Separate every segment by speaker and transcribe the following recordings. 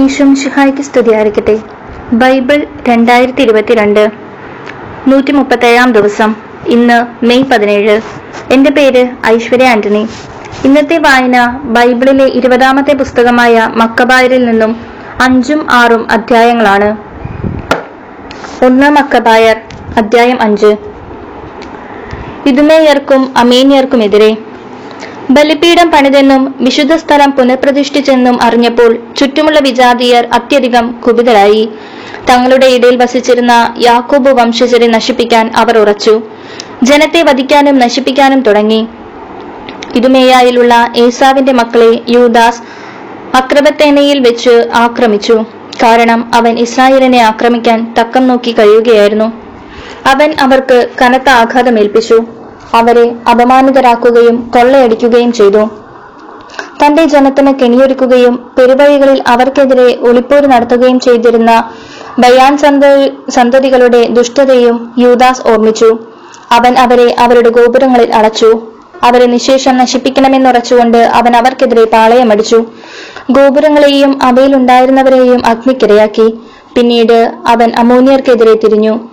Speaker 1: ഈശോം ശിഹായ്ക്ക് സ്തുതിയായിരിക്കട്ടെ. ബൈബിൾ രണ്ടായിരത്തി ഇരുപത്തിരണ്ട് നൂറ്റി മുപ്പത്തേഴാം ദിവസം. ഇന്ന് മെയ് പതിനേഴ്. എന്റെ പേര് ഐശ്വര്യ ആന്റണി ഇന്നത്തെ വായന ബൈബിളിലെ ഇരുപതാമത്തെ പുസ്തകമായ മക്കബായരിൽ നിന്നും അഞ്ചും ആറും അധ്യായങ്ങളാണ്. ഒന്ന് മക്കബായർ അധ്യായം അഞ്ച്. ഇതുമേയർക്കും അമേനിയർക്കുമെതിരെ ബലിപീഠം പണിതെന്നും വിശുദ്ധ സ്ഥലം പുനഃപ്രതിഷ്ഠിച്ചെന്നും അറിഞ്ഞപ്പോൾ ചുറ്റുമുള്ള വിജാതീയർ അത്യധികം കുപിതരായി. തങ്ങളുടെ ഇടയിൽ വസിച്ചിരുന്ന യാക്കോബ് വംശജരെ നശിപ്പിക്കാൻ അവർ ഉറച്ചു. ജനത്തെ വധിക്കാനും നശിപ്പിക്കാനും തുടങ്ങി. ഇതുമേയായിലുള്ള ഏസാവിന്റെ മക്കളെ യൂദാസ് അക്രബത്തേനയിൽ വെച്ച് ആക്രമിച്ചു. കാരണം അവൻ ഇസ്രായേലിനെ ആക്രമിക്കാൻ തക്കം നോക്കി കഴിയുകയായിരുന്നു. അവൻ അവർക്ക് കനത്ത ആഘാതമേൽപ്പിച്ചു. അവരെ അപമാനിതരാക്കുകയും കൊള്ളയടിക്കുകയും ചെയ്തു. തന്റെ ജനത്തിന് കെണിയൊരുക്കുകയും പെരുവഴികളിൽ അവർക്കെതിരെ ഒളിപ്പോര് നടത്തുകയും ചെയ്തിരുന്ന ബയാൻ സന്ത- സന്തതികളുടെ ദുഷ്ടതയും യൂദാസ് ഓർമ്മിച്ചു. അവൻ അവരെ അവരുടെ ഗോപുരങ്ങളിൽ അടച്ചു. അവരെ നിശേഷം നശിപ്പിക്കണമെന്നുറച്ചുകൊണ്ട് അവൻ അവർക്കെതിരെ പാളയമടിച്ചു. ഗോപുരങ്ങളെയും അവയിലുണ്ടായിരുന്നവരെയും അഗ്നിക്കിരയാക്കി. പിന്നീട് അവൻ അമോനിയർക്കെതിരെ തിരിഞ്ഞു.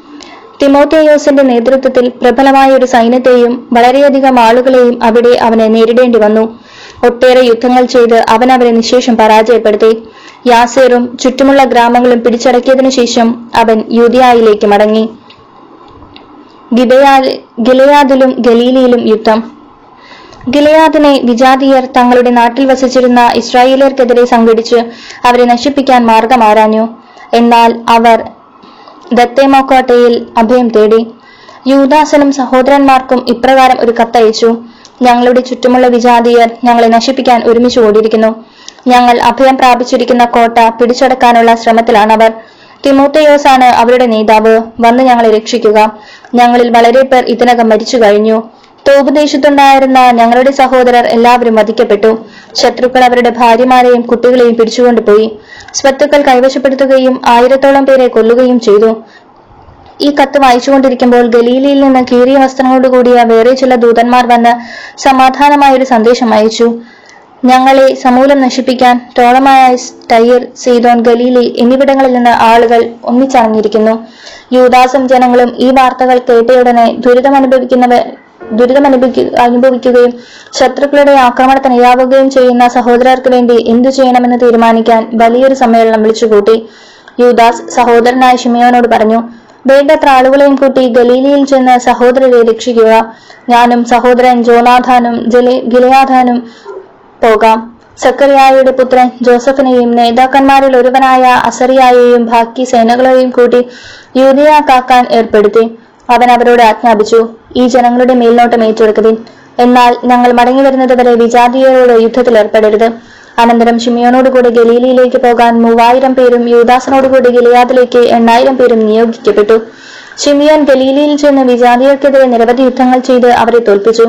Speaker 1: തിമോത്തേയോസിന്റെ നേതൃത്വത്തിൽ പ്രബലമായ ഒരു സൈന്യത്തെയും വളരെയധികം ആളുകളെയും അവിടെ അവനെ നേരിടേണ്ടി വന്നു. ഒട്ടേറെ യുദ്ധങ്ങൾ ചെയ്ത് അവൻ അവരെ നിശേഷം പരാജയപ്പെടുത്തി. യാസേറും ചുറ്റുമുള്ള ഗ്രാമങ്ങളും പിടിച്ചടക്കിയതിനു ശേഷം അവൻ യുദിയായിലേക്ക് മടങ്ങി. ഗിബയാ- ഗിലയാദിലും ഗലീലിയിലും യുദ്ധം. ഗിലയാദിനെ വിജാതിയർ തങ്ങളുടെ നാട്ടിൽ വസിച്ചിരുന്ന ഇസ്രായേലിയർക്കെതിരെ സംഘടിച്ച് അവരെ നശിപ്പിക്കാൻ മാർഗമാരാഞ്ഞു എന്നാൽ അവർ ദത്തേമോക്കോട്ടയിൽ അഭയം തേടി. യൂദാസനും സഹോദരന്മാർക്കും ഇപ്രകാരം ഒരു കത്തയച്ചു. ഞങ്ങളുടെ ചുറ്റുമുള്ള വിജാതീയർ ഞങ്ങളെ നശിപ്പിക്കാൻ ഒരുമിച്ച് ഓടിയിരിക്കുന്നു. ഞങ്ങൾ അഭയം പ്രാപിച്ചിരിക്കുന്ന കോട്ട പിടിച്ചടക്കാനുള്ള ശ്രമത്തിലാണവർ. തിമോത്തയോസ് ആണ് അവരുടെ നേതാവ്. വന്ന് ഞങ്ങളെ രക്ഷിക്കുക. ഞങ്ങളിൽ വളരെ പേർ ഇതിനകം മരിച്ചു കഴിഞ്ഞു. തോപദേശത്തുണ്ടായിരുന്ന ഞങ്ങളുടെ സഹോദരർ എല്ലാവരും വധിക്കപ്പെട്ടു. ശത്രുക്കൾ അവരുടെ ഭാര്യമാരെയും കുട്ടികളെയും പിടിച്ചുകൊണ്ടുപോയി സ്വത്തുക്കൾ കൈവശപ്പെടുത്തുകയും ആയിരത്തോളം പേരെ കൊല്ലുകയും ചെയ്തു. ഈ കത്ത് വായിച്ചുകൊണ്ടിരിക്കുമ്പോൾ ഗലീലയിൽ നിന്ന് കീറിയ വസ്ത്രങ്ങളോടുകൂടിയ വേറെ ചില ദൂതന്മാർ വന്ന് സമാധാനമായ ഒരു സന്ദേശം അയച്ചു. ഞങ്ങളെ സമൂലം നശിപ്പിക്കാൻ ടോളമായ ടൈർ സീതോൻ ഗലീലി എന്നിവിടങ്ങളിൽ നിന്ന് ആളുകൾ ഒന്നിച്ചണഞ്ഞിരിക്കുന്നു യൂദാസും ജനങ്ങളും ഈ വാർത്തകൾ കേട്ടയുടനെ ദുരിതം അനുഭവിക്കുന്നവർ ദുരിതം അനുഭവിക്കു- അനുഭവിക്കുകയും ശത്രുക്കളുടെ ആക്രമണത്തിന് ഇരാവുകയും ചെയ്യുന്ന സഹോദരർക്ക് വേണ്ടി എന്തു ചെയ്യണമെന്ന് തീരുമാനിക്കാൻ വലിയൊരു സമ്മേളനം വിളിച്ചുകൂട്ടി. യൂദാസ് സഹോദരനായ ഷിമയോനോട് പറഞ്ഞു വേണ്ടത്ര ആളുകളെയും കൂട്ടി ഗലീലിയിൽ ചെന്ന് സഹോദരരെ രക്ഷിക്കുക. ഞാനും സഹോദരൻ ജോനാഥാനും ഗിലയാഥാനും പോകാം. സക്കറിയായുടെ പുത്രൻ ജോസഫിനെയും നേതാക്കന്മാരിൽ ഒരുവനായ അസറിയായെയും ബാക്കി സേനകളെയും കൂട്ടി യൂതിയ കാക്കാൻ ഏർപ്പെടുത്തി. അവൻ അവരോട് ആജ്ഞാപിച്ചു ഈ ജനങ്ങളുടെ മേൽനോട്ടം ഏറ്റെടുക്കുവിൻ എന്നാൽ ഞങ്ങൾ മടങ്ങി വരുന്നത് വരെ വിജാതീയരോട് യുദ്ധത്തിൽ ഏർപ്പെടരുത്. അനന്തരം ഷിമിയോനോടുകൂടി ഗലീലിയിലേക്ക് പോകാൻ മൂവായിരം പേരും യുവദാസനോടുകൂടി ഗലിയാദിലേക്ക് എണ്ണായിരം പേരും നിയോഗിക്കപ്പെട്ടു. ഷിമിയോൻ ഗലീലിയിൽ ചെന്ന് വിജാതിയർക്കെതിരെ നിരവധി യുദ്ധങ്ങൾ ചെയ്ത് അവരെ തോൽപ്പിച്ചു.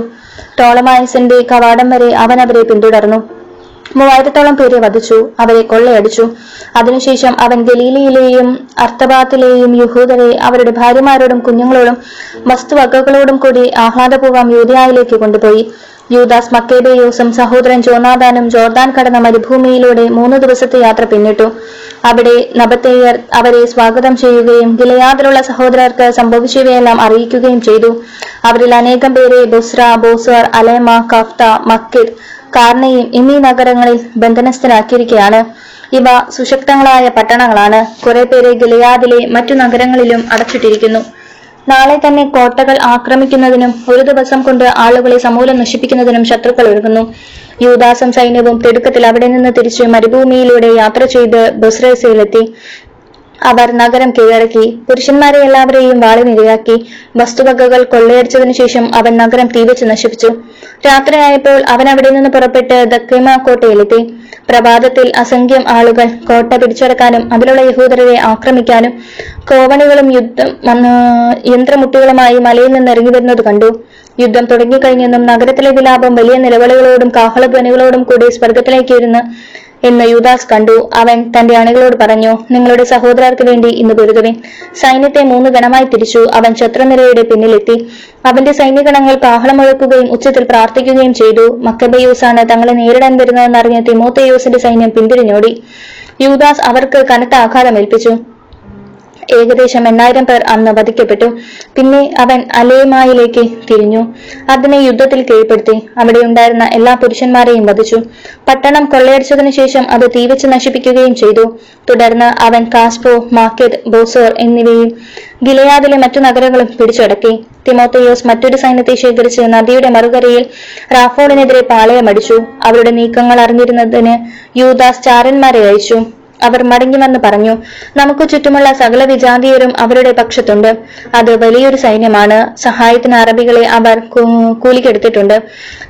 Speaker 1: ടോളമായസിന്റെ കവാടം വരെ അവൻ അവരെ പിന്തുടർന്നു. മൂവായിരത്തോളം പേരെ വധിച്ചു അവരെ കൊള്ളയടിച്ചു. അതിനുശേഷം അവൻ ഗലീലയിലെയും അർത്ഥബാത്തിലെയും യഹൂദരെ അവരുടെ ഭാര്യമാരോടും കുഞ്ഞുങ്ങളോടും വസ്തുവകകളോടും കൂടി ആഹ്ലാദപൂർവം യൂതയായിലേക്ക് കൊണ്ടുപോയി. യൂദാസ് മക്കേബേയോസും സഹോദരൻ ജോനാദാനും ജോർദാൻ കടന്ന മരുഭൂമിയിലൂടെ മൂന്ന് ദിവസത്തെ യാത്ര പിന്നിട്ടു. അവിടെ നബത്തേയർ അവരെ സ്വാഗതം ചെയ്യുകയും ഗിലയാദിലുള്ള സഹോദരർക്ക് സംഭവിച്ചവയെല്ലാം അറിയിക്കുകയും ചെയ്തു. അവരിൽ അനേകം പേരെ ബുസ്ര ബോസർ അലേമ കഫ്ത മക്കിർ കാർണയും എന്നീ നഗരങ്ങളിൽ ബന്ധനസ്ഥരാക്കിയിരിക്കുകയാണ് ഇവ സുശക്തങ്ങളായ പട്ടണങ്ങളാണ്. കുറെ പേരെ ഗിലയാദിലെ മറ്റു നഗരങ്ങളിലും അടച്ചിട്ടിരിക്കുന്നു. നാളെ തന്നെ കോട്ടകൾ ആക്രമിക്കുന്നതിനും ഒരു ദിവസം കൊണ്ട് ആളുകളെ സമൂലം നശിപ്പിക്കുന്നതിനും ശത്രുക്കൾ ഒരുങ്ങുന്നു. യൂദാസം സൈന്യവും തിടുക്കത്തിൽ അവിടെ നിന്ന് തിരിച്ച് മരുഭൂമിയിലൂടെ യാത്ര ചെയ്ത് ബുസ്രേസയിലെത്തി. അവർ നഗരം കീഴടക്കി. പുരുഷന്മാരെ എല്ലാവരെയും വാളിനിരയാക്കി വസ്തുവകകൾ കൊള്ളയടിച്ചതിനു ശേഷം അവൻ നഗരം തീവച്ച് നശിപ്പിച്ചു. രാത്രിയായപ്പോൾ അവൻ അവിടെ നിന്ന് പുറപ്പെട്ട് ദക്കേമ കോട്ടയിലെത്തി. പ്രഭാതത്തിൽ അസംഖ്യം ആളുകൾ കോട്ട പിടിച്ചടക്കാനും അതിലുള്ള യഹൂദരെ ആക്രമിക്കാനും കോവണികളും യുദ്ധം യന്ത്രമുട്ടികളുമായി മലയിൽ നിന്ന് ഇറങ്ങി വരുന്നത് കണ്ടു. യുദ്ധം തുടങ്ങിക്കഴിഞ്ഞെന്നും നഗരത്തിലെ വിലാപം വലിയ നിലവിളികളോടും കാഹളധ്വനികളോടും കൂടി സ്വർഗത്തിലേക്ക് എന്ന് യുദാസ് കണ്ടു. അവൻ തന്റെ അണികളോട് പറഞ്ഞു നിങ്ങളുടെ സഹോദരർക്ക് വേണ്ടി ഇന്ന് പൊരുതുവിൻ സൈന്യത്തെ മൂന്ന് ഗണമായി തിരിച്ചു. അവൻ ശത്രുനിരയുടെ പിന്നിലെത്തി. അവന്റെ സൈന്യഗണങ്ങൾ കാഹളം മുഴക്കുകയും ഉച്ചത്തിൽ പ്രാർത്ഥിക്കുകയും ചെയ്തു. മക്കബയൂസാണ് തങ്ങളെ നേരിടാൻ വരുന്നതെന്നറിഞ്ഞ തിമോത്തയൂസിന്റെ സൈന്യം പിന്തിരിഞ്ഞോടി. യൂദാസ് അവർക്ക് കനത്ത ആഘാതമേൽപ്പിച്ചു. ഏകദേശം എണ്ണായിരം പേർ അന്ന് വധിക്കപ്പെട്ടു. പിന്നെ അവൻ അലേമായിലേക്ക് തിരിഞ്ഞു. അതിനെ യുദ്ധത്തിൽ കീഴ്പ്പെടുത്തി. അവിടെ ഉണ്ടായിരുന്ന എല്ലാ പുരുഷന്മാരെയും വധിച്ചു. പട്ടണം കൊള്ളയടിച്ചതിനു ശേഷം അത് തീവച്ച് നശിപ്പിക്കുകയും ചെയ്തു. തുടർന്ന് അവൻ കാസ്പോ മാർക്കറ്റ് ബോസോർ എന്നിവയും ഗിലയാദിലെ മറ്റു നഗരങ്ങളും പിടിച്ചടക്കി. തിമോത്തയോസ് മറ്റൊരു സൈന്യത്തെ ശേഖരിച്ച് നദിയുടെ മറുകരയിൽ റാഫോഡിനെതിരെ പാളയമടിച്ചു. അവരുടെ നീക്കങ്ങൾ അറിഞ്ഞിരുന്നതിന് യൂദാസ് ചാരന്മാരെ അയച്ചു. അവർ മടങ്ങി വന്ന് പറഞ്ഞു നമുക്ക് ചുറ്റുമുള്ള സകല വിജാതീയരും അവരുടെ പക്ഷത്തുണ്ട്. അത് വലിയൊരു സൈന്യമാണ്. സഹായത്തിന് അറബികളെ അവർ കൂലിക്കെടുത്തിട്ടുണ്ട്.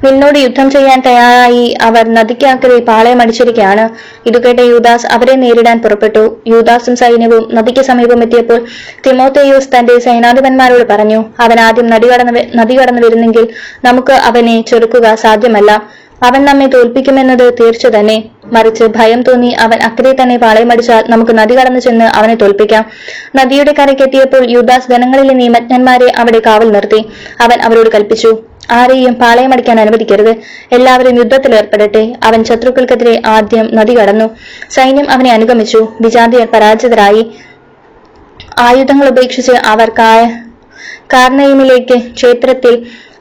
Speaker 1: നിന്നോട് യുദ്ധം ചെയ്യാൻ തയ്യാറായി അവർ നദിക്കക്കരെ പാളയമടിച്ചിരിക്കുകയാണ് അടിച്ചിരിക്കുകയാണ് കേട്ട യൂദാസ് അവരെ നേരിടാൻ പുറപ്പെട്ടു. യൂദാസും സൈന്യവും നദിക്ക് സമീപം എത്തിയപ്പോൾ തിമോത്തേയൂസ് തന്റെ സൈനാധിപന്മാരോട് പറഞ്ഞു അവൻ ആദ്യം നദി കടന്ന് നദി കടന്നു വരുന്നെങ്കിൽ നമുക്ക് അവനെ ചെറുക്കുക സാധ്യമല്ല. അവൻ നമ്മെ തോൽപ്പിക്കുമെന്നത് തീർച്ച തന്നെ മറിച്ച് ഭയം തോന്നി അവൻ അക്കരെ തന്നെ പാളയമടിച്ചാൽ നമുക്ക് നദി കടന്നു ചെന്ന് അവനെ തോൽപ്പിക്കാം. നദിയുടെ കരയ്ക്കെത്തിയപ്പോൾ യുദാസ് ജനങ്ങളിലെ നിയമജ്ഞന്മാരെ അവിടെ കാവൽ നിർത്തി. അവൻ അവരോട് കൽപ്പിച്ചു ആരെയും പാളയമടിക്കാൻ അനുവദിക്കരുത്. എല്ലാവരും യുദ്ധത്തിൽ ഏർപ്പെടട്ടെ. അവൻ ശത്രുക്കൾക്കെതിരെ ആദ്യം നദി കടന്നു. സൈന്യം അവനെ അനുഗമിച്ചു. വിജാതിയർ പരാജിതരായി. ആയുധങ്ങൾ ഉപേക്ഷിച്ച് അവർ കാർണയിമിലേക്ക് ക്ഷേത്രത്തിൽ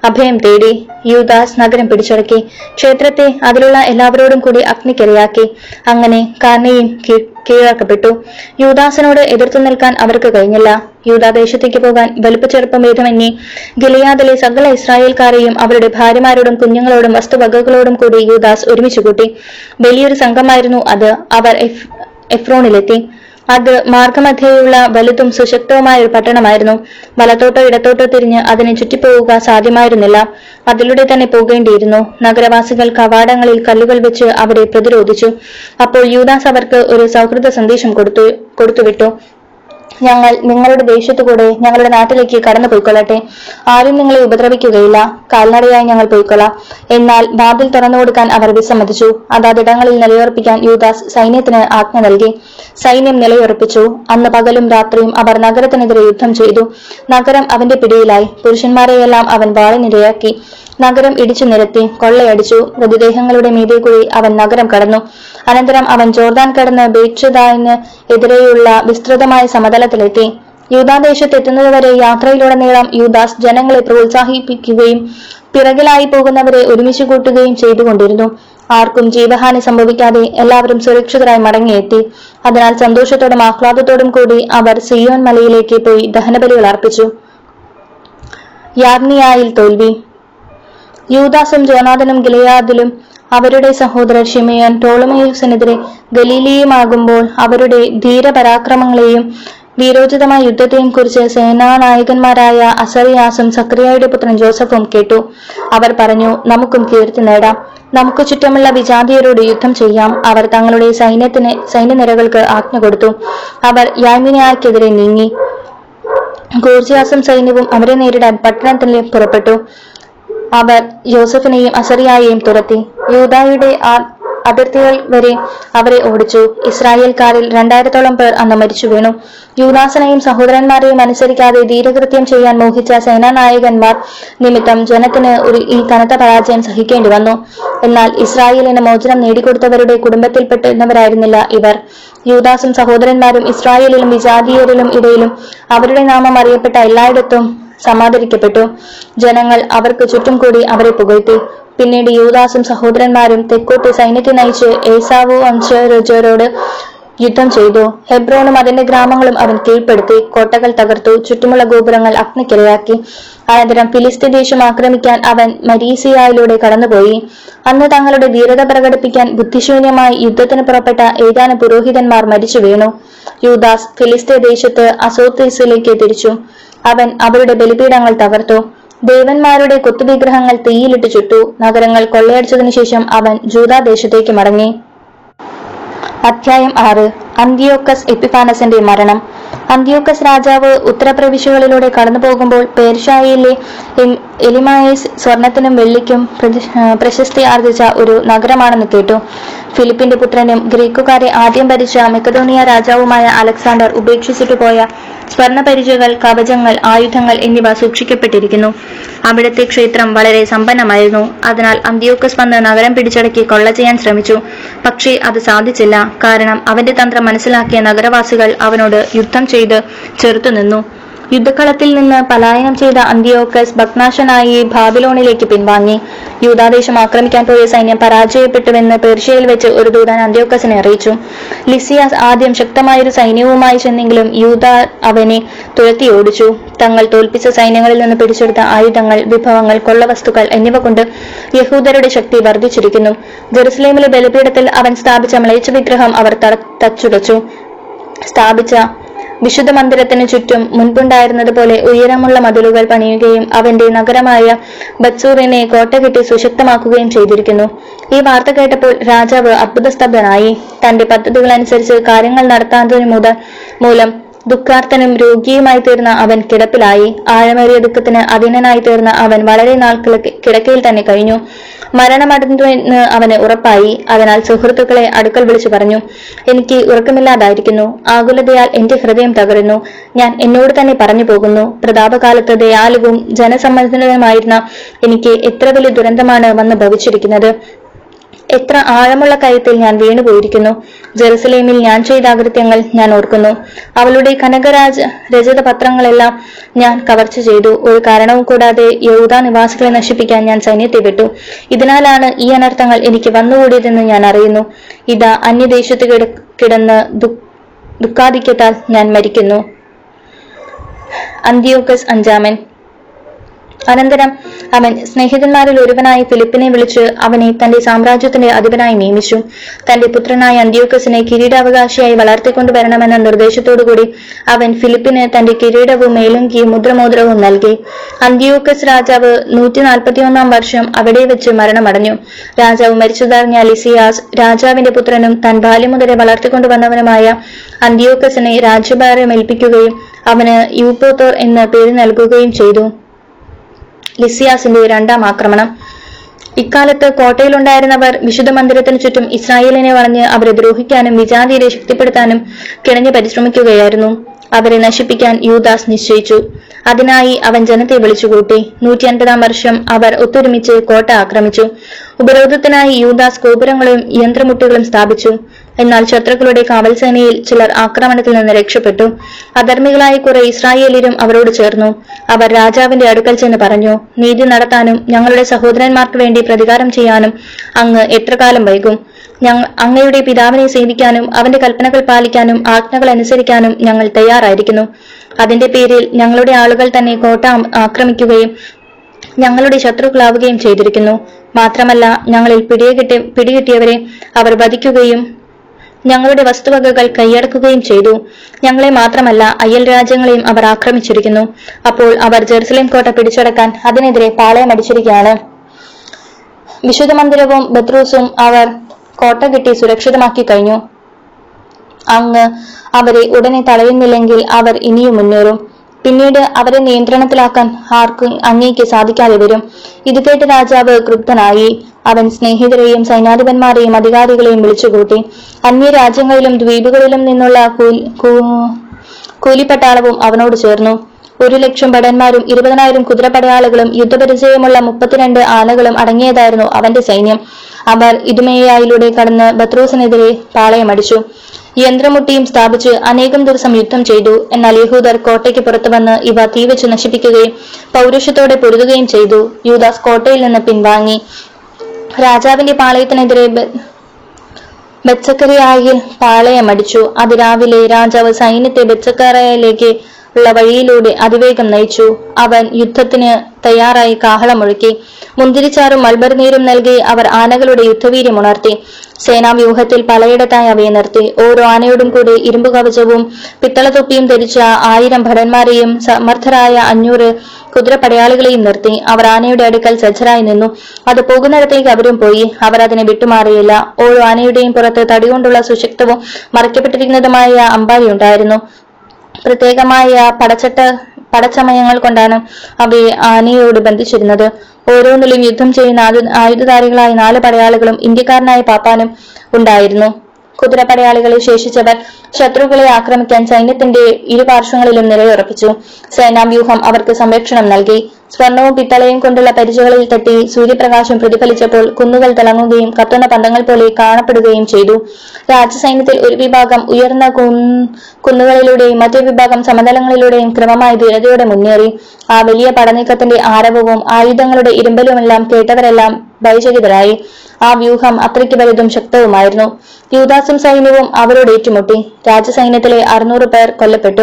Speaker 1: അഭയം തേടി യുദാസ് നഗരം പിടിച്ചടക്കി ക്ഷേത്രത്തെ അതിലുള്ള എല്ലാവരോടും കൂടി അഗ്നിക്കിരയാക്കി. അങ്ങനെ കാർണയും കീഴാക്കപ്പെട്ടു യുദാസിനോട് എതിർത്തു നിൽക്കാൻ അവർക്ക് കഴിഞ്ഞില്ല. യൂദാദേശത്തേക്ക് പോകാൻ വലുപ്പച്ചെറുപ്പം ഭേദമന്യേ. ഗിലിയാദിലെ സകല ഇസ്രായേൽക്കാരെയും അവരുടെ ഭാര്യമാരോടും കുഞ്ഞുങ്ങളോടും വസ്തുവകകളോടും കൂടി യൂദാസ് ഒരുമിച്ച് കൂട്ടി. വലിയൊരു സംഘമായിരുന്നു അത്. അവർ എഫ്- എഫ്രോണിലെത്തി. അത് മാർഗമധ്യേയുള്ള വലുതും സുശക്തവുമായ ഒരു പട്ടണമായിരുന്നു. വലത്തോട്ടോ ഇടത്തോട്ടോ തിരിഞ്ഞ് അതിനെ ചുറ്റിപ്പോവുക സാധ്യമായിരുന്നില്ല. അതിലൂടെ തന്നെ പോകേണ്ടിയിരുന്നു. നഗരവാസികൾ കവാടങ്ങളിൽ കല്ലുകൾ വെച്ച് അവിടെ പ്രതിരോധിച്ചു. അപ്പോൾ യൂദാസ് അവർക്ക് ഒരു സൗഹൃദ സന്ദേശം കൊടുത്തു കൊടുത്തുവിട്ടു. ഞങ്ങൾ നിങ്ങളുടെ ദേശത്തുകൂടെ ഞങ്ങളുടെ നാട്ടിലേക്ക് കടന്നു പോയിക്കൊള്ളട്ടെ. ആരും നിങ്ങളെ ഉപദ്രവിക്കുകയില്ല. കാൽനടയായി ഞങ്ങൾ പോയിക്കൊള്ളാം. എന്നാൽ ബാബിൽ തുറന്നു കൊടുക്കാൻ അവർ വിസമ്മതിച്ചു. അതാതിടങ്ങളിൽ നിലയുറപ്പിക്കാൻ യൂദാസ് സൈന്യത്തിന് ആജ്ഞ നൽകി. സൈന്യം നിലയുറപ്പിച്ചു. അന്ന് പകലും രാത്രിയും അവർ നഗരത്തിനെതിരെ യുദ്ധം ചെയ്തു. നഗരം അവന്റെ പിടിയിലായി. പുരുഷന്മാരെയെല്ലാം അവൻ വാളിനിരയാക്കി നഗരം ഇടിച്ചു നിരത്തി. കൊള്ളയടിച്ചു. മൃതദേഹങ്ങളുടെ മീതെ കൂടി അവൻ നഗരം കടന്നു. അനന്തരം അവൻ ജോർദാൻ കടന്ന് ബേക്ഷദാന് എതിരെയുള്ള വിസ്തൃതമായ സമതലത്തിലെത്തി യൂദാദേശത്തെത്തുന്നതുവരെ യാത്രയിലുടനീളം യൂദാസ് ജനങ്ങളെ പ്രോത്സാഹിപ്പിക്കുകയും പിറകിലായി പോകുന്നവരെ ഒരുമിച്ച് കൂട്ടുകയും ചെയ്തുകൊണ്ടിരുന്നു. ആർക്കും ജീവഹാനി സംഭവിക്കാതെ എല്ലാവരും സുരക്ഷിതരായി മടങ്ങിയെത്തി. അതിനാൽ സന്തോഷത്തോടും ആഹ്ലാദത്തോടും കൂടി അവർ സിയോൻ മലയിലേക്ക് പോയി ദഹനബലികൾ അർപ്പിച്ചു. യാഗ്നിയായിൽ തോൽവി. യൂദാസും ജോനാഥനും ഗിലയാദിലും അവരുടെ സഹോദരർ ഷിമയോൻ ടോളമയൂസിനെതിരെ ഗലീലിയുമാകുമ്പോൾ അവരുടെ ധീരപരാക്രമങ്ങളെയും വീരോചിതമായ യുദ്ധത്തെയും കുറിച്ച് സേനാനായകന്മാരായ അസറിയാസും സക്രിയയുടെ പുത്രൻ ജോസഫും കേട്ടു. അവർ പറഞ്ഞു നമുക്കും കീർത്തി നേടാം. നമുക്ക് ചുറ്റുമുള്ള വിജാതിയരോട് യുദ്ധം ചെയ്യാം. അവർ തങ്ങളുടെ സൈന്യത്തിന് സൈന്യനിരകൾക്ക് ആജ്ഞ കൊടുത്തു. അവർ യാമിനിയാർക്കെതിരെ നീങ്ങി. ഗോർജിയാസും സൈന്യവും അവരെ നേരിടാൻ പട്ടണത്തിൽ പുറപ്പെട്ടു. അവർ യോസഫിനെയും അസറിയായെയും തുരത്തി. യൂതായുടെ ആ- അതിർത്തികൾ വരെ അവരെ ഓടിച്ചു. ഇസ്രായേൽക്കാരിൽ രണ്ടായിരത്തോളം പേർ അന്ന് മരിച്ചു വീണു. യൂദാസനെയും സഹോദരന്മാരെയും അനുസരിക്കാതെ ധീരകൃത്യം ചെയ്യാൻ മോഹിച്ച സേനാനായകന്മാർ നിമിത്തം ജനത്തിന് ഒരു ഈ കനത്ത പരാജയം സഹിക്കേണ്ടി വന്നു. എന്നാൽ ഇസ്രായേലിന് മോചനം നേടിക്കൊടുത്തവരുടെ കുടുംബത്തിൽപ്പെട്ടിരുന്നവരായിരുന്നില്ല ഇവർ. യൂദാസും സഹോദരന്മാരും ഇസ്രായേലിലും വിജാതീയരിലും ഇടയിലും അവരുടെ നാമം അറിയപ്പെട്ട എല്ലായിടത്തും സമാദരിക്കപ്പെട്ടു. ജനങ്ങൾ അവർക്ക് ചുറ്റും കൂടി അവരെ പുകഴ്ത്തി. പിന്നീട് യൂദാസും സഹോദരന്മാരും തെക്കോട്ട് സൈന്യത്തെ നയിച്ച് ഏസാവു വംശജരോട് യുദ്ധം ചെയ്തു. ഹെബ്രോണും അതിന്റെ ഗ്രാമങ്ങളും അവൻ കീഴ്പ്പെടുത്തി. കോട്ടകൾ തകർത്തു. ചുറ്റുമുള്ള ഗോപുരങ്ങൾ അഗ്നിക്കിരയാക്കി. അനന്തരം ഫിലിസ്തീൻ ദേശം ആക്രമിക്കാൻ അവൻ മരീസിയായിലൂടെ കടന്നുപോയി. അന്ന് തങ്ങളുടെ ധീരത പ്രകടിപ്പിക്കാൻ ബുദ്ധിശൂന്യമായി യുദ്ധത്തിന് പുറപ്പെട്ട ഏതാനും പുരോഹിതന്മാർ മരിച്ചു വീണു. യൂദാസ് ഫിലിസ്തീൻ ദേശത്ത് അസോത്തീസിലേക്ക് തിരിച്ചു. അവൻ അവരുടെ ബലിപീഠങ്ങൾ തകർത്തു. ദേവന്മാരുടെ കൊത്തുവിഗ്രഹങ്ങൾ തീയിലിട്ട് ചുട്ടു. നഗരങ്ങൾ കൊള്ളയടിച്ചതിനു ശേഷം അവൻ ജൂതാദേശത്തേക്ക് മടങ്ങി. അധ്യായം ആറ്. അന്തിയോക്കസ് എപ്പിഫാനസിന്റെ മരണം. അന്തിയോക്കസ് രാജാവ് ഉത്തരപ്രവിശ്യകളിലൂടെ കടന്നു പോകുമ്പോൾ പേർഷായിലെ എലിമായേസ് സ്വർണത്തിനും വെള്ളിക്കും പ്രശസ്തി ആർജിച്ച ഒരു നഗരമാണെന്ന് കേട്ടു. ഫിലിപ്പിന്റെ പുത്രനും ഗ്രീക്കുകാരെ ആദ്യം ഭരിച്ച മെക്കഡോണിയ രാജാവുമായ അലക്സാണ്ടർ ഉപേക്ഷിച്ചിട്ടു പോയ സ്വർണപരിചകൾ കവചങ്ങൾ ആയുധങ്ങൾ എന്നിവ സൂക്ഷിക്കപ്പെട്ടിരിക്കുന്നു. അവിടുത്തെ ക്ഷേത്രം വളരെ സമ്പന്നമായിരുന്നു. അതിനാൽ അന്ത്യോക്കസ് വന്ന് നഗരം പിടിച്ചടക്കി കൊള്ള ചെയ്യാൻ ശ്രമിച്ചു. പക്ഷേ അത് സാധിച്ചില്ല. കാരണം അവന്റെ തന്ത്രം മനസ്സിലാക്കിയ നഗരവാസികൾ അവനോട് യുദ്ധം ചെയ്ത് ചെറുത്തുനിന്നു. യുദ്ധക്കളത്തിൽ നിന്ന് പലായനം ചെയ്ത അന്തിയോക്കസ് ഭഗ്നാശനായി ബാബിലോണിലേക്ക് പിൻവാങ്ങി. യൂതാദേശം ആക്രമിക്കാൻ പോയ സൈന്യം പരാജയപ്പെട്ടുവെന്ന് പേർഷ്യയിൽ വെച്ച് ഒരു ദൂതൻ അന്ത്യോക്കസിനെ അറിയിച്ചു. ലിസിയാസ് ആദ്യം ശക്തമായൊരു സൈന്യവുമായി ചെന്നെങ്കിലും യൂത അവനെ തുരത്തി ഓടിച്ചു. തങ്ങൾ തോൽപ്പിച്ച സൈന്യങ്ങളിൽ നിന്ന് പിടിച്ചെടുത്ത ആയുധങ്ങൾ വിഭവങ്ങൾ കൊള്ളവസ്തുക്കൾ എന്നിവ കൊണ്ട് യഹൂദരുടെ ശക്തി വർദ്ധിച്ചിരിക്കുന്നു. ജെറുസലേമിലെ ബലിപീഠത്തിൽ അവൻ സ്ഥാപിച്ച മ്ലേച്ഛ വിഗ്രഹം അവർ തച്ചുടച്ചു സ്ഥാപിച്ച വിശുദ്ധ മന്ദിരത്തിന് ചുറ്റും മുൻപുണ്ടായിരുന്നത് പോലെ ഉയരമുള്ള മതിലുകൾ പണിയുകയും അവന്റെ നഗരമായ ബത്സൂറിനെ കോട്ട കെട്ടി സുശക്തമാക്കുകയും ചെയ്തിരിക്കുന്നു. ഈ വാർത്ത കേട്ടപ്പോൾ രാജാവ് അത്ഭുതസ്തബ്ധനായി. തന്റെ പദ്ധതികൾ അനുസരിച്ച് കാര്യങ്ങൾ നടത്താത്തതിന് മുതൽ മൂലം ദുഃഖാർത്ഥനും രോഗിയുമായി തീർന്ന അവൻ കിടപ്പിലായി. ആഴമേറിയ ദുഃഖത്തിന് അധീനനായി തീർന്ന അവൻ വളരെ നാൾ കിടക്കയിൽ തന്നെ കഴിഞ്ഞു. മരണമടന്നുവെന്ന് അവന് ഉറപ്പായി. അതിനാൽ സുഹൃത്തുക്കളെ അടുക്കൽ വിളിച്ചു പറഞ്ഞു എനിക്ക് ഉറക്കമില്ലാതായിരിക്കുന്നു. ആകുലതയാൽ എന്റെ ഹൃദയം തകരുന്നു. ഞാൻ എന്നോട് തന്നെ പറഞ്ഞു പോകുന്നു. പ്രതാപകാലത്ത് ദയാലുവും ജനസമ്മതനുമായിരുന്ന എനിക്ക് എത്ര വലിയ ദുരന്തമാണ് വന്ന് ഭവിച്ചിരിക്കുന്നത്. എത്ര ആഴമുള്ള കയത്തിൽ ഞാൻ വീണുപോയിരിക്കുന്നു. ജെറുസലേമിൽ ഞാൻ ചെയ്ത അകൃത്യങ്ങൾ ഞാൻ ഓർക്കുന്നു. അവളുടെ കനകരാജ രചിത പത്രങ്ങളെല്ലാം ഞാൻ കവർച്ച ചെയ്തു. ഒരു കാരണവും കൂടാതെ യഹൂദ നിവാസികളെ നശിപ്പിക്കാൻ ഞാൻ സൈന്യത്തെ വിട്ടു. ഇതിനാലാണ് ഈ അനർത്ഥങ്ങൾ എനിക്ക് വന്നുകൂടിയതെന്ന് ഞാൻ അറിയുന്നു. ഇതാ അന്യദേശത്ത് കിട- കിടന്ന് ദുഃഖാധിക്യത്താൽ ഞാൻ മരിക്കുന്നു. അന്ത്യോക്കസ് അഞ്ചാമൻ. അനന്തരം അവൻ സ്നേഹിതന്മാരിൽ ഒരുവനായി ഫിലിപ്പിനെ വിളിച്ച് അവനെ തന്റെ സാമ്രാജ്യത്തിന്റെ അധിപനായി നിയമിച്ചു. തന്റെ പുത്രനായ അന്ത്യോക്കസിനെ കിരീടാവകാശിയായി വളർത്തിക്കൊണ്ടുവരണമെന്ന നിർദ്ദേശത്തോടുകൂടി അവൻ ഫിലിപ്പിന് തന്റെ കിരീടവും മേലുങ്കിയും മുദ്രമോദ്രവും നൽകി. അന്ത്യോക്കസ് രാജാവ് നൂറ്റി നാൽപ്പത്തിയൊന്നാം വർഷം അവിടെ വെച്ച് മരണമടഞ്ഞു. രാജാവ് മരിച്ചതറിഞ്ഞ ലിസിയാസ് രാജാവിന്റെ പുത്രനും താൻ ബാല്യം മുതലേ വളർത്തിക്കൊണ്ടുവന്നവനുമായ അന്ത്യോക്കസിനെ രാജ്യഭാരം ഏൽപ്പിക്കുകയും അവന് യൂപ്പോത്തോർ എന്ന പേര് നൽകുകയും ചെയ്തു. ലിസിയാസിന്റെ രണ്ടാം ആക്രമണം. ഇക്കാലത്ത് കോട്ടയിലുണ്ടായിരുന്നവർ വിശുദ്ധ മന്ദിരത്തിന് ചുറ്റും ഇസ്രായേലിനെ വളഞ്ഞ് അവരെ ദ്രോഹിക്കാനും വിജാതിയെ ശക്തിപ്പെടുത്താനും കിണഞ്ഞു പരിശ്രമിക്കുകയായിരുന്നു. അവരെ നശിപ്പിക്കാൻ യൂദാസ് നിശ്ചയിച്ചു. അതിനായി അവൻ ജനത്തെ വിളിച്ചുകൂട്ടി. നൂറ്റി അൻപതാം വർഷം അവർ ഒത്തൊരുമിച്ച് കോട്ട ആക്രമിച്ചു. ഉപരോധത്തിനായി യൂദാസ് ഗോപുരങ്ങളും യന്ത്രമുട്ടുകളും സ്ഥാപിച്ചു. എന്നാൽ ശത്രുക്കളുടെ കാവൽസേനയിൽ ചിലർ ആക്രമണത്തിൽ നിന്ന് രക്ഷപ്പെട്ടു. അധർമ്മികളായ കുറെ ഇസ്രായേലിയരും അവരോട് ചേർന്നു. അവർ രാജാവിന്റെ അടുക്കൽ ചെന്ന് പറഞ്ഞു നീതി നടത്താനും ഞങ്ങളുടെ സഹോദരന്മാർക്ക് വേണ്ടി പ്രതികാരം ചെയ്യാനും അങ്ങ് എത്ര കാലം വൈകും? ഞങ്ങൾ അങ്ങയുടെ പിതാവിനെ സേവിക്കാനും അവന്റെ കൽപ്പനകൾ പാലിക്കാനും ആജ്ഞകൾ അനുസരിക്കാനും ഞങ്ങൾ തയ്യാറായിരിക്കുന്നു. അതിന്റെ പേരിൽ ഞങ്ങളുടെ ആളുകൾ തന്നെ കോട്ട ആക്രമിക്കുകയും ഞങ്ങളുടെ ശത്രുക്കളാവുകയും ചെയ്തിരിക്കുന്നു. മാത്രമല്ല ഞങ്ങളിൽ പിടികിട്ടി പിടികിട്ടിയവരെ അവർ വധിക്കുകയും ഞങ്ങളുടെ വസ്തുവകകൾ കൈയടക്കുകയും ചെയ്തു. ഞങ്ങളെ മാത്രമല്ല അയൽ രാജ്യങ്ങളെയും അവർ ആക്രമിച്ചിരിക്കുന്നു. അപ്പോൾ അവർ ജെറുസലേം കോട്ട പിടിച്ചടക്കാൻ അതിനെതിരെ പാളയമടിച്ചിരിക്കുകയാണ് വിശുദ്ധ മന്ദിരവും ബദ്രൂസും അവർ കോട്ട കെട്ടി സുരക്ഷിതമാക്കി കഴിഞ്ഞു. അങ്ങ് അവരെ ഉടനെ തടയുന്നില്ലെങ്കിൽ അവർ ഇനിയും മുന്നേറും. പിന്നീട് അവരെ നിയന്ത്രണത്തിലാക്കാൻ ആർക്കും അങ്ങേക്ക് സാധിക്കാതെ വരും. ഇത് കേട്ട് രാജാവ് ക്രുദ്ധനായി. അവൻ സ്നേഹിതരെയും സൈന്യാധിപന്മാരെയും അധികാരികളെയും വിളിച്ചുകൂട്ടി. അന്യ രാജ്യങ്ങളിലും ദ്വീപുകളിലും നിന്നുള്ള കൂലി- കൂലിപ്പട്ടാളവും അവനോട് ചേർന്നു. ഒരു ലക്ഷം ഭടന്മാരും ഇരുപതിനായിരം കുതിരപ്പടയാളുകളും യുദ്ധപരിചയമുള്ള മുപ്പത്തിരണ്ട് ആനകളും അടങ്ങിയതായിരുന്നു അവന്റെ സൈന്യം. അവർ ഇതുമേയായിലൂടെ കടന്ന് ബത്രൂസിനെതിരെ പാളയമടിച്ചു. യന്ത്രമുട്ടിയും സ്ഥാപിച്ച് അനേകം ദിവസം യുദ്ധം ചെയ്തു. എന്നാൽ യഹൂദർ കോട്ടയ്ക്ക് പുറത്തു വന്ന് ഇവ തീവച്ച് നശിപ്പിക്കുകയും പൗരുഷത്തോടെ പൊരുതുകയും ചെയ്തു. യൂദാസ് കോട്ടയിൽ നിന്ന് പിൻവാങ്ങി. രാജാവിന്റെ പാളയത്തിനെതിരെ ബ- പാളയമടിച്ചു. അതിരാവിലെ രാജാവ് സൈന്യത്തെ ബെത്സക്കറയിലേക്ക് ഉള്ള വഴിയിലൂടെ അതിവേഗം നയിച്ചു. അവൻ യുദ്ധത്തിന് തയ്യാറായി കാഹളമൊഴുക്കി. മുന്തിരിച്ചാറും മൾബർ നീരും നൽകി അവർ ആനകളുടെ യുദ്ധവീര്യം ഉണർത്തി. സേനാവ്യൂഹത്തിൽ പലയിടത്തായി അവയെ നിർത്തി. ഓരോ ആനയോടും കൂടി ഇരുമ്പ് കവചവും പിത്തളത്തൊപ്പിയും ധരിച്ച ആയിരം ഭടന്മാരെയും സമർത്ഥരായ അഞ്ഞൂറ് കുതിരപ്പടയാളികളെയും നിർത്തി. അവർ ആനയുടെ അടുക്കൽ സജ്ജരായി നിന്നു. അത് പോകുന്നിടത്തേക്ക് അവരും പോയി. അവർ അതിനെ വിട്ടുമാറിയില്ല. ഓരോ ആനയുടെയും പുറത്ത് തടികൊണ്ടുള്ള സുശക്തവും മറയ്ക്കപ്പെട്ടിരിക്കുന്നതുമായ അമ്പാരി ഉണ്ടായിരുന്നു പ്രത്യേകമായ പടച്ചട്ട പടച്ചമയങ്ങൾ കൊണ്ടാണ് അവയെ ആനയോട് ബന്ധിച്ചിരുന്നത്. ഓരോന്നിലും യുദ്ധം ചെയ്യുന്ന ആയുധധാരികളായ നാല് പടയാളികളും ഇന്ത്യക്കാരനായ പാപ്പാനും ഉണ്ടായിരുന്നു. കുതിരപ്പടയാളികളിൽ ശേഷിച്ചവർ ശത്രുക്കളെ ആക്രമിക്കാൻ സൈന്യത്തിന്റെ ഇരുപാർശ്വങ്ങളിലും നിലയുറപ്പിച്ചു. സേനാവ്യൂഹം അവർക്ക് സംരക്ഷണം നൽകി. സ്വർണവും പിത്തളയും കൊണ്ടുള്ള പരിചകളിൽ തട്ടി സൂര്യപ്രകാശം പ്രതിഫലിച്ചപ്പോൾ കുന്നുകൾ തിളങ്ങുകയും കത്തുന്ന പന്തങ്ങൾ പോലെ കാണപ്പെടുകയും ചെയ്തു. രാജസൈന്യത്തിൽ ഒരു വിഭാഗം ഉയർന്ന കുന്ന് കുന്നുകളിലൂടെയും മറ്റൊരു വിഭാഗം സമതലങ്ങളിലൂടെയും ക്രമമായി ധീരതയോടെ മുന്നേറി. ആ വലിയ പടനീക്കത്തിന്റെ ആരവവും ആയുധങ്ങളുടെ ഇരുമ്പലുമെല്ലാം കേട്ടവരെല്ലാം ഭയചകിതരായി. ആ വ്യൂഹം അത്രയ്ക്ക് വലുതും ശക്തവുമായിരുന്നു. യൂദാസും സൈന്യവും അവരോട് ഏറ്റുമുട്ടി. രാജസൈന്യത്തിലെ അറുന്നൂറ് പേർ കൊല്ലപ്പെട്ടു.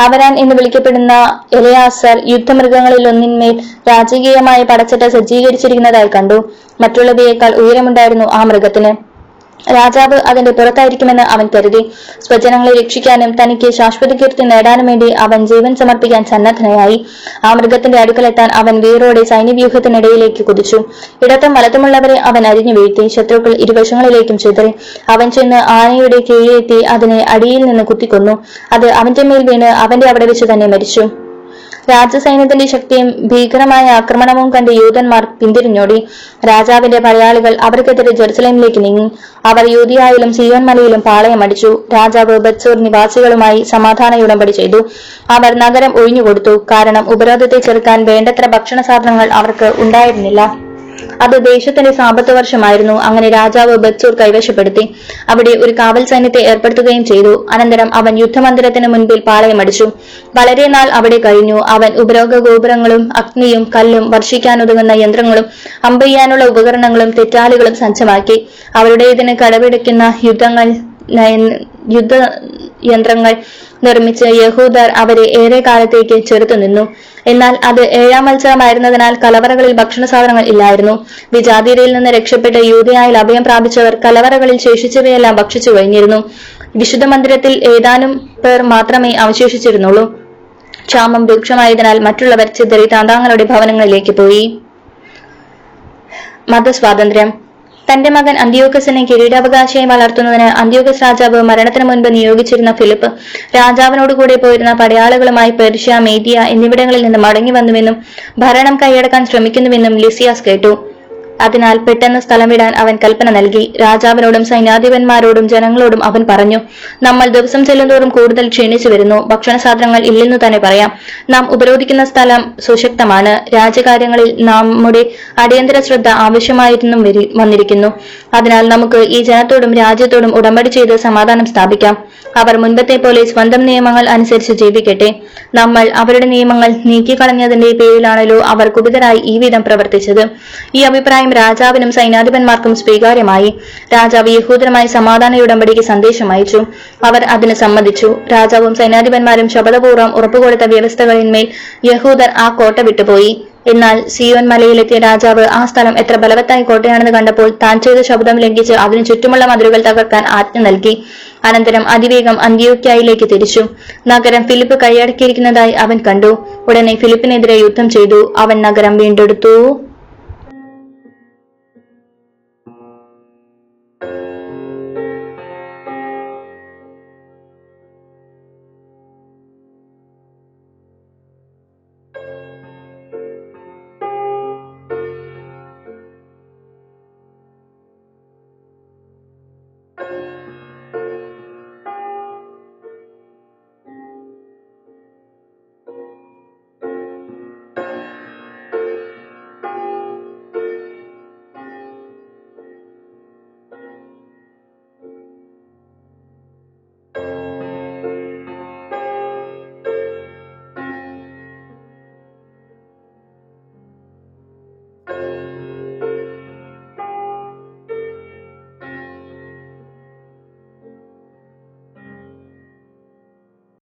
Speaker 1: അവരാൻ എന്ന് വിളിക്കപ്പെടുന്ന എലയാസർ യുദ്ധമൃഗങ്ങളിൽ ഒന്നിന്മേൽ രാജകീയമായി പടച്ചിട്ട് സജ്ജീകരിച്ചിരിക്കുന്നതായി കണ്ടു. മറ്റുള്ളവയേക്കാൾ ഉയരമുണ്ടായിരുന്നു ആ മൃഗത്തിന്. രാജാവ് അതിന്റെ പുറത്തായിരിക്കുമെന്ന് അവൻ കരുതി. സ്വജനങ്ങളെ രക്ഷിക്കാനും തനിക്ക് ശാശ്വത കീർത്തി നേടാനും വേണ്ടി അവൻ ജീവൻ സമർപ്പിക്കാൻ സന്നദ്ധനയായി ആ മൃഗത്തിന്റെ അടുക്കലെത്താൻ അവൻ വീറോടെ സൈന്യവ്യൂഹത്തിനിടയിലേക്ക് കുതിച്ചു. ഇടത്തും വലത്തുമുള്ളവരെ അവൻ അരിഞ്ഞു വീഴ്ത്തി. ശത്രുക്കൾ ഇരുവശങ്ങളിലേക്കും ചിതറി. അവൻ ചെന്ന് ആനയുടെ കീഴിലെത്തി അതിനെ അടിയിൽ നിന്ന് കുത്തിക്കൊന്നു. അത് അവന്റെ മേൽ വീണ് അവന്റെ അവിടെ വെച്ച് തന്നെ മരിച്ചു. രാജസൈന്യത്തിന്റെ ശക്തിയും ഭീകരമായ ആക്രമണവും കണ്ട് യൂതന്മാർ പിന്തിരിഞ്ഞോടി. രാജാവിന്റെ പടയാളികൾ അവർക്കെതിരെ ജെറുസലേമിലേക്ക് നീങ്ങി. അവർ യൂതിയായാലും സിയോൻ മലയിലും പാളയമടിച്ചു രാജാവ് ബത്സൂർ നിവാസികളുമായി സമാധാന ഉടമ്പടി ചെയ്തു. അവർ നഗരം ഒഴിഞ്ഞുകൊടുത്തു. കാരണം ഉപരോധത്തെ ചെറുക്കാൻ വേണ്ടത്ര ഭക്ഷണ സാധനങ്ങൾ അവർക്ക് ഉണ്ടായിരുന്നില്ല. അത് ദേശത്തിന്റെ സാമ്പത്ത് വർഷമായിരുന്നു. അങ്ങനെ രാജാവ് ബത്സൂർ കൈവശപ്പെടുത്തി. അവിടെ ഒരു കാവൽ സൈന്യത്തെ ഏർപ്പെടുത്തുകയും ചെയ്തു. അനന്തരം അവൻ യുദ്ധമന്ദിരത്തിന് മുൻപിൽ പാളയമടിച്ചു വളരെ നാൾ അവിടെ കഴിഞ്ഞു. അവൻ ഉപരോഗ ഗോപുരങ്ങളും അഗ്നിയും കല്ലും വർഷിക്കാനുതകുന്ന യന്ത്രങ്ങളും അമ്പെയ്യാനുള്ള ഉപകരണങ്ങളും തെറ്റാലുകളും സജ്ജമാക്കി. അവരുടെ ഇതിന് കടപിടിക്കുന്ന യുദ്ധങ്ങൾ യുദ്ധ യന്ത്രങ്ങൾ നിർമ്മിച്ച് യഹൂദർ അവരെ ഏറെ കാലത്തേക്ക് ചെറുത്തു നിന്നു. എന്നാൽ അത് ഏഴാം മത്സരമായിരുന്നതിനാൽ കലവറകളിൽ ഭക്ഷണ സാധനങ്ങൾ ഇല്ലായിരുന്നു. വിജാതിരയിൽ നിന്ന് രക്ഷപ്പെട്ട് യൂതയായിൽ അഭയം പ്രാപിച്ചവർ കലവറകളിൽ ശേഷിച്ചവയെല്ലാം ഭക്ഷിച്ചു കഴിഞ്ഞിരുന്നു. വിശുദ്ധ മന്ദിരത്തിൽ ഏതാനും പേർ മാത്രമേ അവശേഷിച്ചിരുന്നുള്ളൂ. ക്ഷാമം രൂക്ഷമായതിനാൽ മറ്റുള്ളവർ ചിതറി താന്താങ്ങളുടെ ഭവനങ്ങളിലേക്ക് പോയി. മതസ്വാതന്ത്ര്യം. തന്റെ മകൻ അന്ത്യോക്കസിനെ കിരീടാവകാശിയായി വളർത്തുന്നതിന് അന്ത്യോക്കസ് രാജാവ് മരണത്തിന് മുൻപ് നിയോഗിച്ചിരുന്ന ഫിലിപ്പ് രാജാവിനോട് കൂടെ പോയിരുന്ന പടയാളികളുമായി പെർഷ്യ മേദിയ എന്നിവിടങ്ങളിൽ നിന്ന് മടങ്ങി വന്നുവെന്നും ഭരണം കൈയടക്കാൻ ശ്രമിക്കുന്നുവെന്നും ലിസിയാസ് കേട്ടു. അതിനാൽ പെട്ടെന്ന് സ്ഥലം വിടാൻ അവൻ കൽപ്പന നൽകി. രാജാവിനോടും സൈന്യാധിപന്മാരോടും ജനങ്ങളോടും അവൻ പറഞ്ഞു നമ്മൾ ദിവസം ചെല്ലുന്തോറും കൂടുതൽ ക്ഷീണിച്ചു വരുന്നു. ഭക്ഷണ സാധനങ്ങൾ ഇല്ലെന്നു തന്നെ പറയാം. നാം ഉപരോധിക്കുന്ന സ്ഥലം സുശക്തമാണ്. രാജ്യകാര്യങ്ങളിൽ നമ്മുടെ അടിയന്തര ശ്രദ്ധ ആവശ്യമായിരുന്നു വന്നിരിക്കുന്നു. അതിനാൽ നമുക്ക് ഈ ജനത്തോടും രാജ്യത്തോടും ഉടമ്പടി ചെയ്ത് സമാധാനം സ്ഥാപിക്കാം. അവർ മുൻപത്തെ പോലെ സ്വന്തം നിയമങ്ങൾ അനുസരിച്ച് ജീവിക്കട്ടെ. നമ്മൾ അവരുടെ നിയമങ്ങൾ നീക്കിക്കളഞ്ഞതിന്റെ പേരിലാണല്ലോ അവർ കുപിതരായി ഈ വിധം പ്രവർത്തിച്ചത്. ഈ അഭിപ്രായം രാജാവിനും സൈനാധിപന്മാർക്കും സ്വീകാര്യമായി. രാജാവ് യഹൂദരുമായി സമാധാന ഉടമ്പടിക്ക് സന്ദേശം അയച്ചു. അവർ അതിന് സമ്മതിച്ചു. രാജാവും സൈന്യാധിപന്മാരും ശപഥപൂർവം ഉറപ്പുകൊടുത്ത വ്യവസ്ഥകളിന്മേൽ യഹൂദർ ആ കോട്ട വിട്ടുപോയി. എന്നാൽ സിയോൻ മലയിലെത്തിയ രാജാവ് ആ സ്ഥലം എത്ര ബലവത്തായ കോട്ടയാണെന്ന് കണ്ടപ്പോൾ താൻ ചെയ്ത ശബ്ദം ലംഘിച്ച് അതിനു ചുറ്റുമുള്ള മതിലുകൾ തകർക്കാൻ ആജ്ഞ നൽകി. അനന്തരം അതിവേഗം അന്ത്യോക്യായിലേക്ക് തിരിച്ചു. നഗരം ഫിലിപ്പ് കൈയടക്കിയിരിക്കുന്നതായി അവൻ കണ്ടു. ഉടനെ ഫിലിപ്പിനെതിരെ യുദ്ധം ചെയ്തു. അവൻ നഗരം വീണ്ടെടുത്തു.